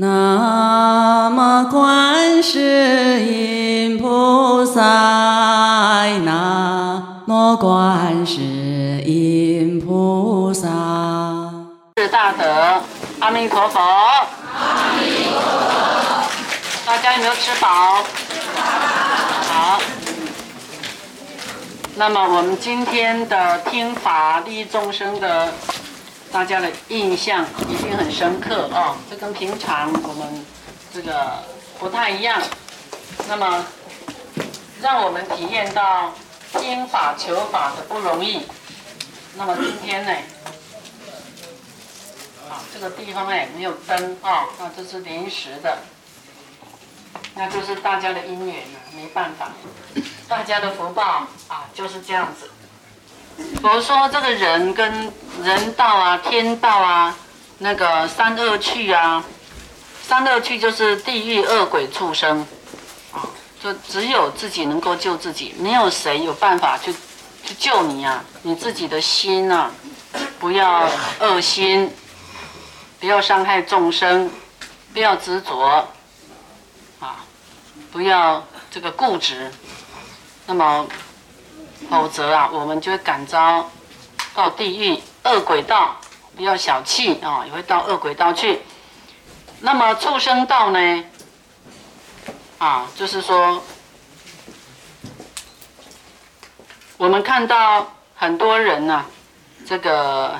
南无观世音菩萨，南无观世音菩萨。是大德，阿弥陀佛。阿弥陀佛。大家有没有吃饱？好。那么我们今天的听法利众生的，大家的印象一定很深刻哦。这跟平常我们这个不太一样。那么，让我们体验到听法求法的不容易。那么今天呢？啊，这个地方哎没有灯啊，那这是临时的，那就是大家的因缘了，没办法。大家的福报啊，就是这样子。比如说，这个人跟人道啊、天道啊、那个三恶趣啊，三恶趣就是地狱、恶鬼、畜生啊，就只有自己能够救自己，没有谁有办法去去救你啊。你自己的心啊，不要恶心，不要伤害众生，不要执着啊，不要这个固执。那么，否则啊，我们就会感召到地狱恶鬼道，不要小气啊，也会到恶鬼道去。那么畜生道呢？啊，就是说，我们看到很多人呐，这个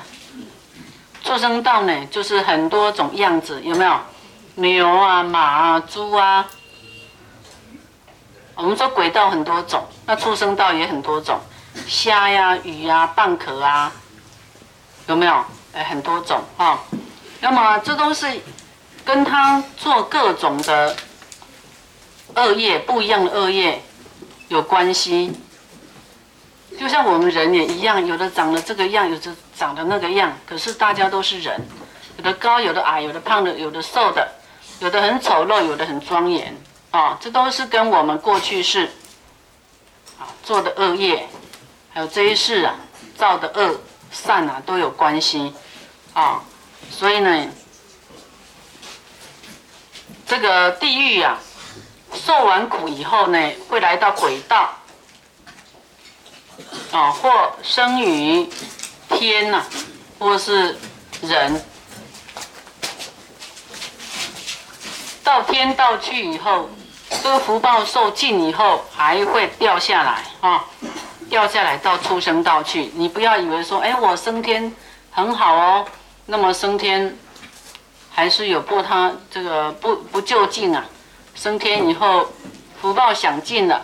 畜生道呢，就是很多种样子，有没有？牛啊，马啊，猪啊。我们说鬼道很多种，那畜生道也很多种，虾呀、鱼呀、蚌壳啊，有没有？哎，很多种啊。那么这都是跟他做各种的恶业不一样的恶业有关系。就像我们人也一样，有的长得这个样，有的长得那个样，可是大家都是人，有的高，有的矮，有的胖的，有的瘦的，有的很丑陋，有的很庄严。啊，这都是跟我们过去世啊做的恶业，还有这一世啊造的恶善啊都有关系啊。所以呢，这个地狱啊，受完苦以后呢，会来到鬼道啊，或生于天呐，或是人。到天道去以后。这个福报受尽以后，还会掉下来啊，掉下来到畜生道去。你不要以为说，哎，我升天很好哦，那么升天还是有不他这个不不就近啊。升天以后，福报享尽了，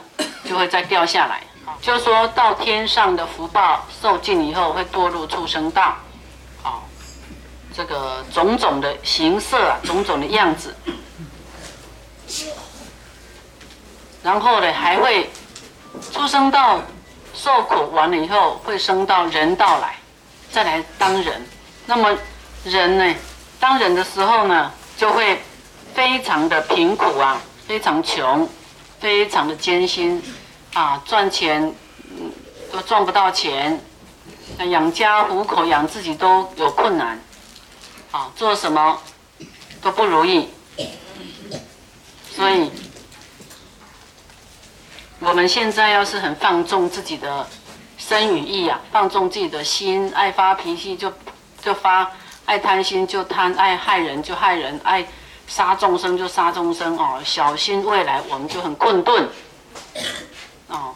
就会再掉下来。就说到天上的福报受尽以后，会堕入畜生道。好，这个种种的形色啊，种种的样子。然后呢，还会出生到受苦完了以后，会升到人道来，再来当人。那么人呢，当人的时候呢，就会非常的贫苦啊，非常穷，非常的艰辛啊，赚钱都赚不到钱，养家糊口、养自己都有困难啊，做什么都不如意，所以。我们现在要是很放纵自己的身与意啊，放纵自己的心，爱发脾气就就发，爱贪心就贪，爱害人就害人，爱杀众生就杀众生哦，小心未来我们就很困顿哦。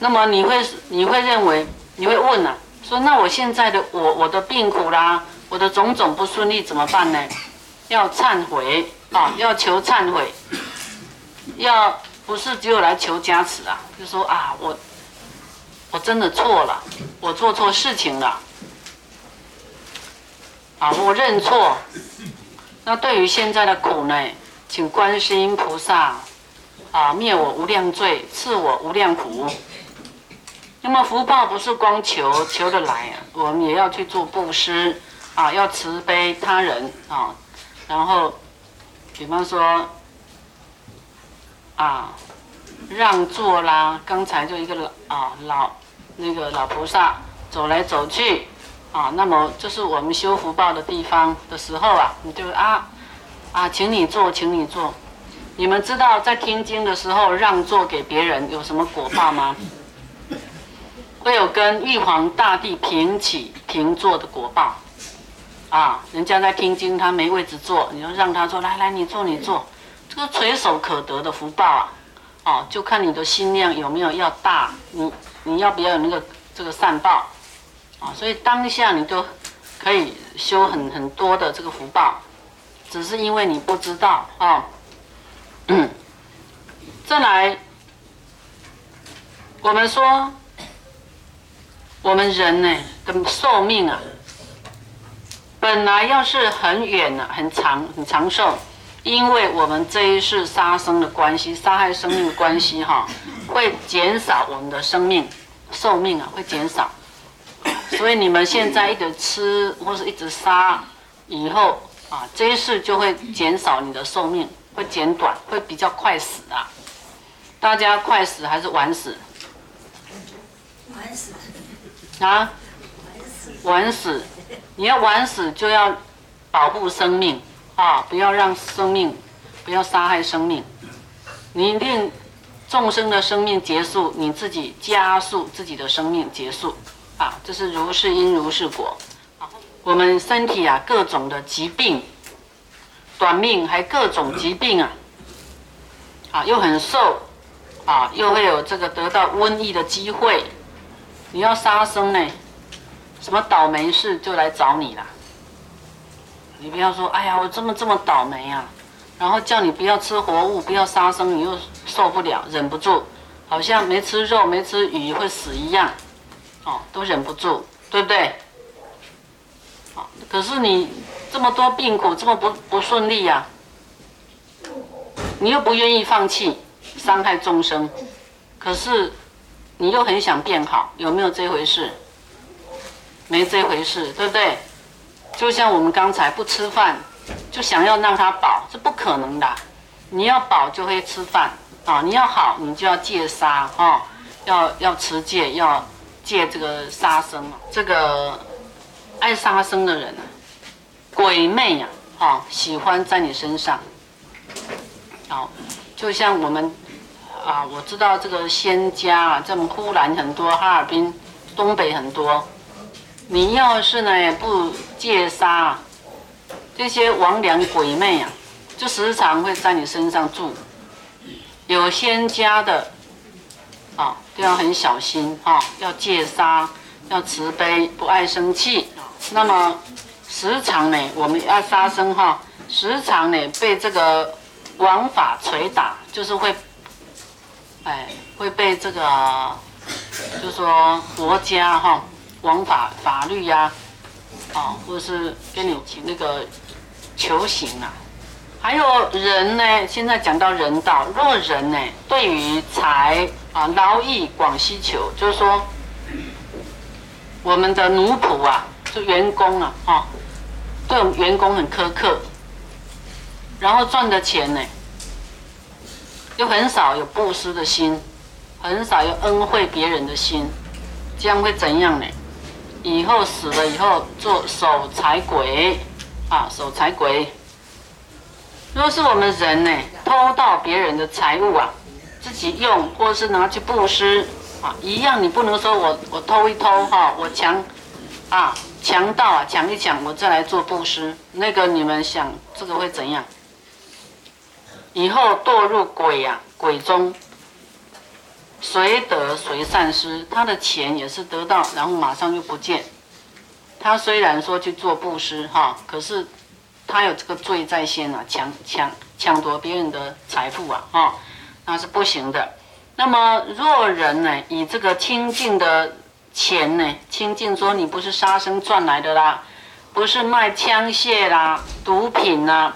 那么你会你会认为你会问啊，说那我现在的我我的病苦啦，我的种种不顺利怎么办呢？要忏悔啊，要求忏悔，要。不是只有来求加持啊，就说啊，我我真的错了，我做错事情了，啊，我认错。那对于现在的苦呢，请观世音菩萨啊灭我无量罪，赐我无量福。那么福报不是光求求得来啊，我们也要去做布施啊，要慈悲他人啊，然后比方说。啊，让座啦！刚才就一个老啊老那个老菩萨走来走去啊，那么这是我们修福报的地方的时候啊，你就啊啊，请你坐，请你坐。你们知道在听经的时候让座给别人有什么果报吗？会有跟玉皇大帝平起平坐的果报。啊，人家在听经，他没位置坐，你就让他坐，来来，你坐你坐，这个垂手可得的福报啊！哦，就看你的心量有没有要大，你你要不要有那个这个善报啊？所以当下你就可以修很很多的这个福报，只是因为你不知道啊。再来，我们说我们人呢的寿命啊。本来要是很远呢，很长很长寿，因为我们这一世杀生的关系，杀害生命的关系哈，会减少我们的生命寿命啊，会减少。所以你们现在一直吃或是一直杀，以后啊，这一世就会减少你的寿命，会减短，会比较快死啊。大家快死还是晚死？晚死。啊？晚死。你要晚死就要保护生命啊！不要让生命，不要杀害生命。你令众生的生命结束，你自己加速自己的生命结束啊！这是如是因如是果。我们身体啊，各种的疾病，短命还各种疾病啊，啊又很瘦啊，又会有这个得到瘟疫的机会。你要杀生呢？什么倒霉事就来找你了？你不要说，哎呀，我这么这么倒霉啊！然后叫你不要吃活物，不要杀生，你又受不了，忍不住，好像没吃肉、没吃鱼会死一样，哦，都忍不住，对不对？好，可是你这么多病苦，这么不不顺利呀，你又不愿意放弃，伤害众生，可是你又很想变好，有没有这回事？没这回事，对不对？就像我们刚才不吃饭，就想要让他饱，是不可能的。你要饱就会吃饭啊！你要好，你就要戒杀啊！要要持戒，要戒这个杀生。这个爱杀生的人啊，鬼魅呀，啊，喜欢在你身上。好，就像我们啊，我知道这个仙家啊，这么呼兰很多，哈尔滨、东北很多。你要是呢不戒杀，这些亡良鬼魅啊，就时常会在你身上住。有仙家的，啊，都要很小心啊，要戒杀，要慈悲，不爱生气。那么时常呢，我们要杀生哈，时常呢被这个王法捶打，就是会，哎，会被这个，就说国家哈。王法法律呀，啊，或者是跟你那个求刑啊，还有人呢。现在讲到人道，若人呢，对于财啊劳役广需求，就是说我们的奴仆啊，就员工啊，哈，对我们员工很苛刻，然后赚的钱呢，又很少有布施的心，很少有恩惠别人的心，这样会怎样呢？以后死了以后做守财鬼，啊，守财鬼。若是我们人呢，偷盗别人的财物啊，自己用，或是拿去布施，啊，一样，你不能说我我偷一偷哈，我强，啊，强盗啊，抢一抢，我再来做布施，那个你们想这个会怎样？以后堕入鬼呀，鬼中。谁得谁善施，他的钱也是得到，然后马上就不见。他虽然说去做布施哈，可是他有这个罪在先啊，抢抢抢夺别人的财富啊，哈，那是不行的。那么若人呢，以这个清净的钱呢，清净说你不是杀生赚来的啦，不是卖枪械啦、毒品啦，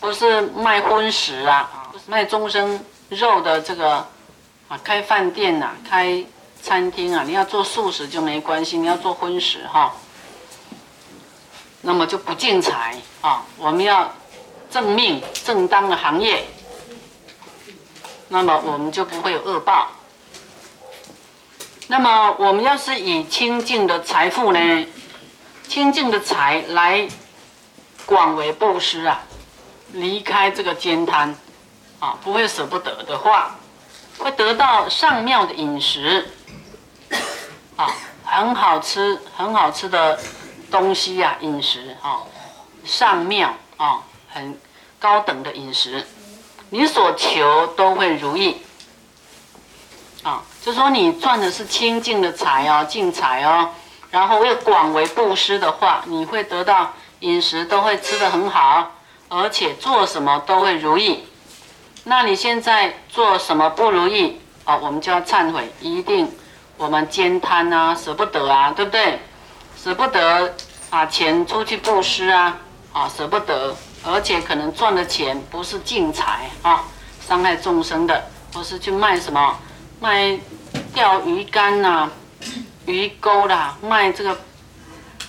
不是卖荤食啊，卖众生肉的这个。啊，开饭店呐，开餐厅啊，你要做素食就没关系，你要做荤食哈，那么就不进财啊。我们要正命正当的行业，那么我们就不会有恶报。那么我们要是以清净的财富呢，清净的财来广为布施啊，离开这个煎摊，啊，不会舍不得的话，会得到上庙的饮食，啊，很好吃，很好吃的东西呀，饮食啊，上庙啊，很高等的饮食，你所求都会如意，啊，就说你赚的是清净的财哦，净财哦，然后又广为布施的话，你会得到饮食都会吃得很好。而且做什么都会如意，那你现在做什么不如意哦？我们就要忏悔，一定我们兼贪啊，舍不得啊，对不对？舍不得把钱出去布施啊，啊，舍不得，而且可能赚的钱不是净财啊，伤害众生的，不是去卖什么卖钓鱼竿呐、鱼钩啦，卖这个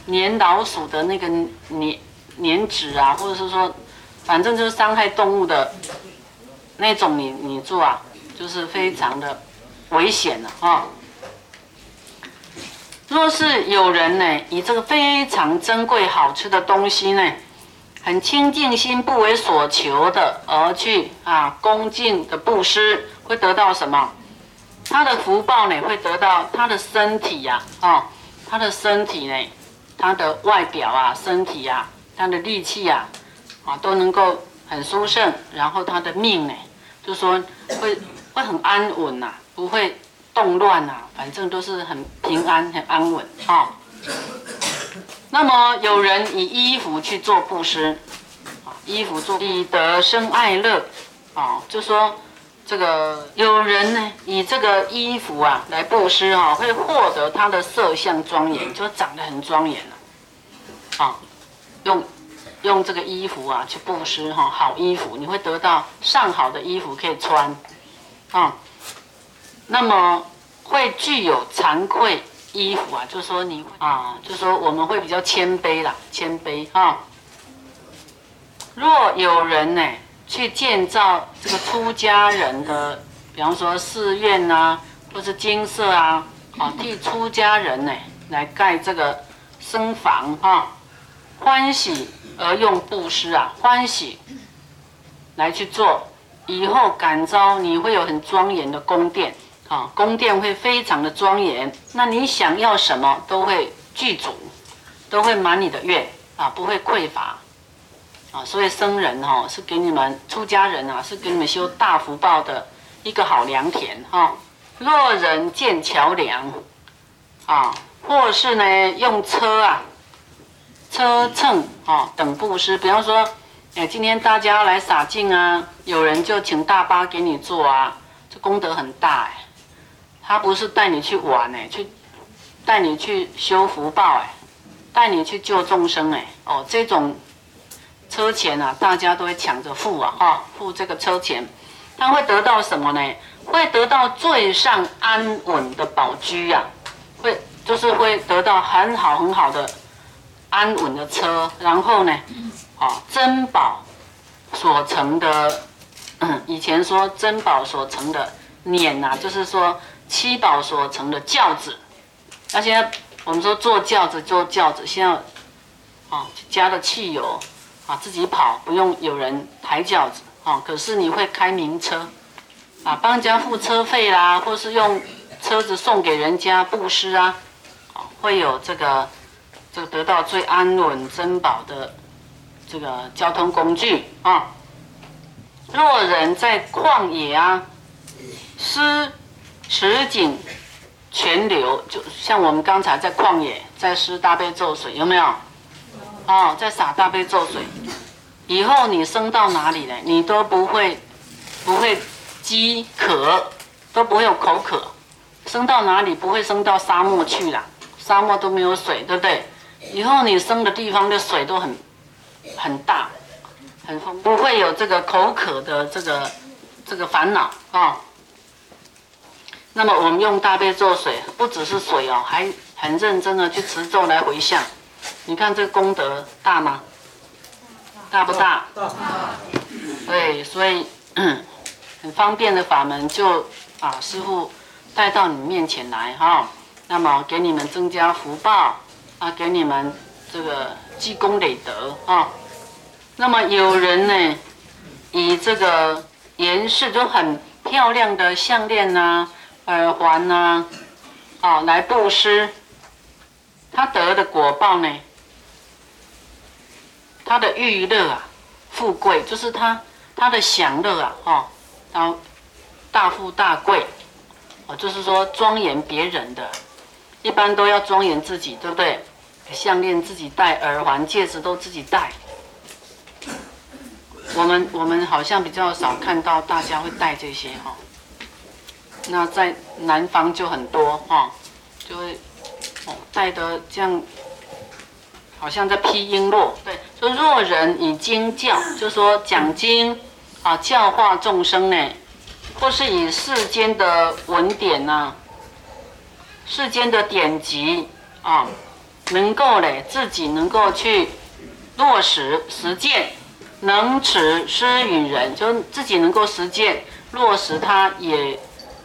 粘老鼠的那个粘粘纸啊，或者是说。反正就是伤害动物的那种，你你做啊，就是非常的危险的啊。若是有人呢，以这个非常珍贵好吃的东西呢，很清净心不为所求的而去啊恭敬的布施，会得到什么？他的福报呢，会得到他的身体呀，啊，他的身体呢，他的外表啊，身体呀，他的力气呀。啊，都能够很殊胜，然后他的命呢，就说会会很安稳呐，不会动乱呐，反正都是很平安、很安稳啊。那么有人以衣服去做布施，啊，衣服做以德生爱乐，啊，就说这个有人呢以这个衣服啊来布施啊，会获得他的色相庄严，就长得很庄严了，啊，用。用这个衣服啊去布施哈，好衣服你会得到上好的衣服可以穿，啊，那么会具有惭愧衣服啊，就说你啊，就说我们会比较谦卑啦，谦卑啊。若有人呢去建造这个出家人的，比方说寺院呐，或是金色啊，啊，替出家人呢来盖这个僧房啊，欢喜。而用布施啊，欢喜来去做，以后感召你会有很庄严的宫殿啊，宫殿会非常的庄严。那你想要什么都会具足，都会满你的愿啊，不会匮乏啊。所以僧人哈是给你们出家人啊，是给你们修大福报的一个好良田哈。若人建桥梁啊，或是呢用车啊。车乘啊等布施，比方说，哎，今天大家来洒净啊，有人就请大巴给你坐啊，这功德很大哎。他不是带你去玩哎，去带你去修福报哎，带你去救众生哎。哦，这种车钱啊，大家都会抢着付啊哈，付这个车钱，他会得到什么呢？会得到最上安稳的宝居呀，会就是会得到很好很好的。安稳的车，然后呢，啊，珍宝所成的，嗯，以前说珍宝所成的辇呐，就是说七宝所成的轿子。那现在我们说坐轿子，坐轿子，现在啊加了汽油，啊自己跑，不用有人抬轿子，啊，可是你会开名车，啊，帮人家付车费啦，或是用车子送给人家布施啊，啊，会有这个。就得到最安稳珍宝的这个交通工具啊。若人在旷野啊，施持井泉流，就像我们刚才在旷野在施大悲咒水，有没有？哦，在洒大悲咒水，以后你升到哪里呢？你都不会不会饥渴，都不会有口渴。升到哪里不会升到沙漠去了？沙漠都没有水，对不对？以后你生的地方的水都很很大，很丰，不会有这个口渴的这个这个烦恼啊。那么我们用大悲咒水，不只是水哦，还很认真的去持咒来回向。你看这个功德大吗？大不大？大。对，所以很方便的法门，就啊师傅带到你面前来哈。那么给你们增加福报。啊，给你们这个积功累德啊。那么有人呢，以这个颜饰就很漂亮的项链呐、耳环呐，啊，来布施，他得的果报呢？他的欲乐啊，富贵就是他他的享乐啊，哦，然后大富大贵，哦，就是说庄严别人的，一般都要庄严自己，对不对？项链自己戴，耳环、戒指都自己戴。我们我们好像比较少看到大家会戴这些哈。那在南方就很多哈，就会戴的这样，好像在披璎珞。对，说若人以经教，就说讲经啊，教化众生呢，或是以世间的文典呐、世间的典籍啊。能够嘞，自己能够去落实实践，能持施与人，就自己能够实践落实，他也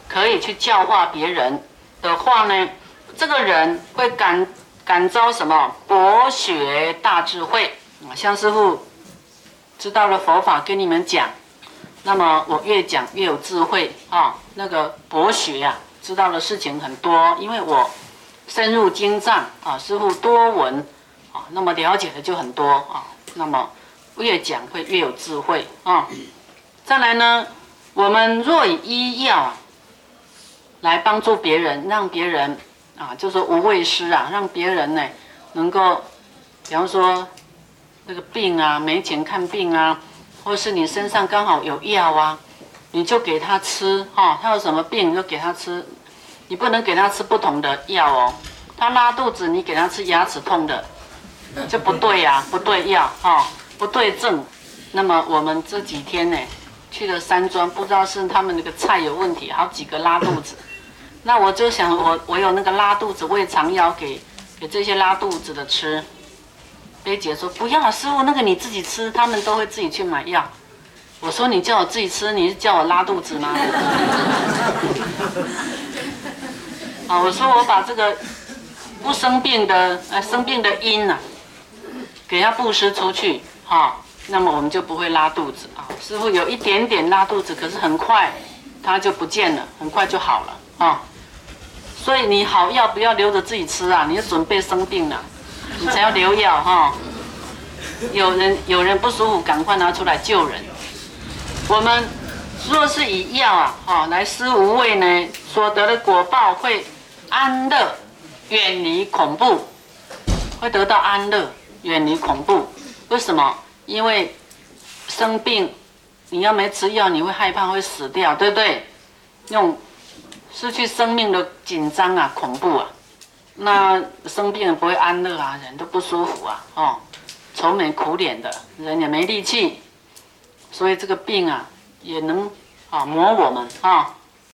可以去教化别人的话呢，这个人会感感召什么博学大智慧啊？像师傅知道了佛法跟你们讲，那么我越讲越有智慧啊，那个博学呀、知道的事情很多，因为我。深入经藏啊，师傅多闻啊，那么了解的就很多啊。那么越讲会越有智慧啊。再来呢，我们若以医药来帮助别人，让别人啊，就说无畏师啊，让别人呢能够，比方说那个病啊，没钱看病啊，或是你身上刚好有药啊，你就给他吃哈。他有什么病你就给他吃。你不能给他吃不同的药哦，他拉肚子，你给他吃牙齿痛的，就不对呀，不对药哈，不对症。那么我们这几天呢，去了山庄，不知道是他们那个菜有问题，好几个拉肚子。那我就想，我我有那个拉肚子胃肠药给给这些拉肚子的吃。悲姐说不要，师傅那个你自己吃，他们都会自己去买药。我说你叫我自己吃，你是叫我拉肚子吗？啊，我说我把这个不生病的呃生病的因呐、给它布施出去，哈、那么我们就不会拉肚子啊。师傅有一点点拉肚子，可是很快它就不见了，很快就好了啊。所以你好药不要留着自己吃啊，你要准备生病了，你才要留药哈、有人有人不舒服，赶快拿出来救人。我们若是以药啊，哈、来施无畏呢，所得的果报会安乐，远离恐怖，会得到安乐，远离恐怖。为什么？因为生病，你要没吃药，你会害怕会死掉，对不对？用失去生命的紧张啊，恐怖啊，那生病了不会安乐啊，人都不舒服啊，哦，愁眉苦脸的，人也没力气，所以这个病啊，也能啊磨我们啊。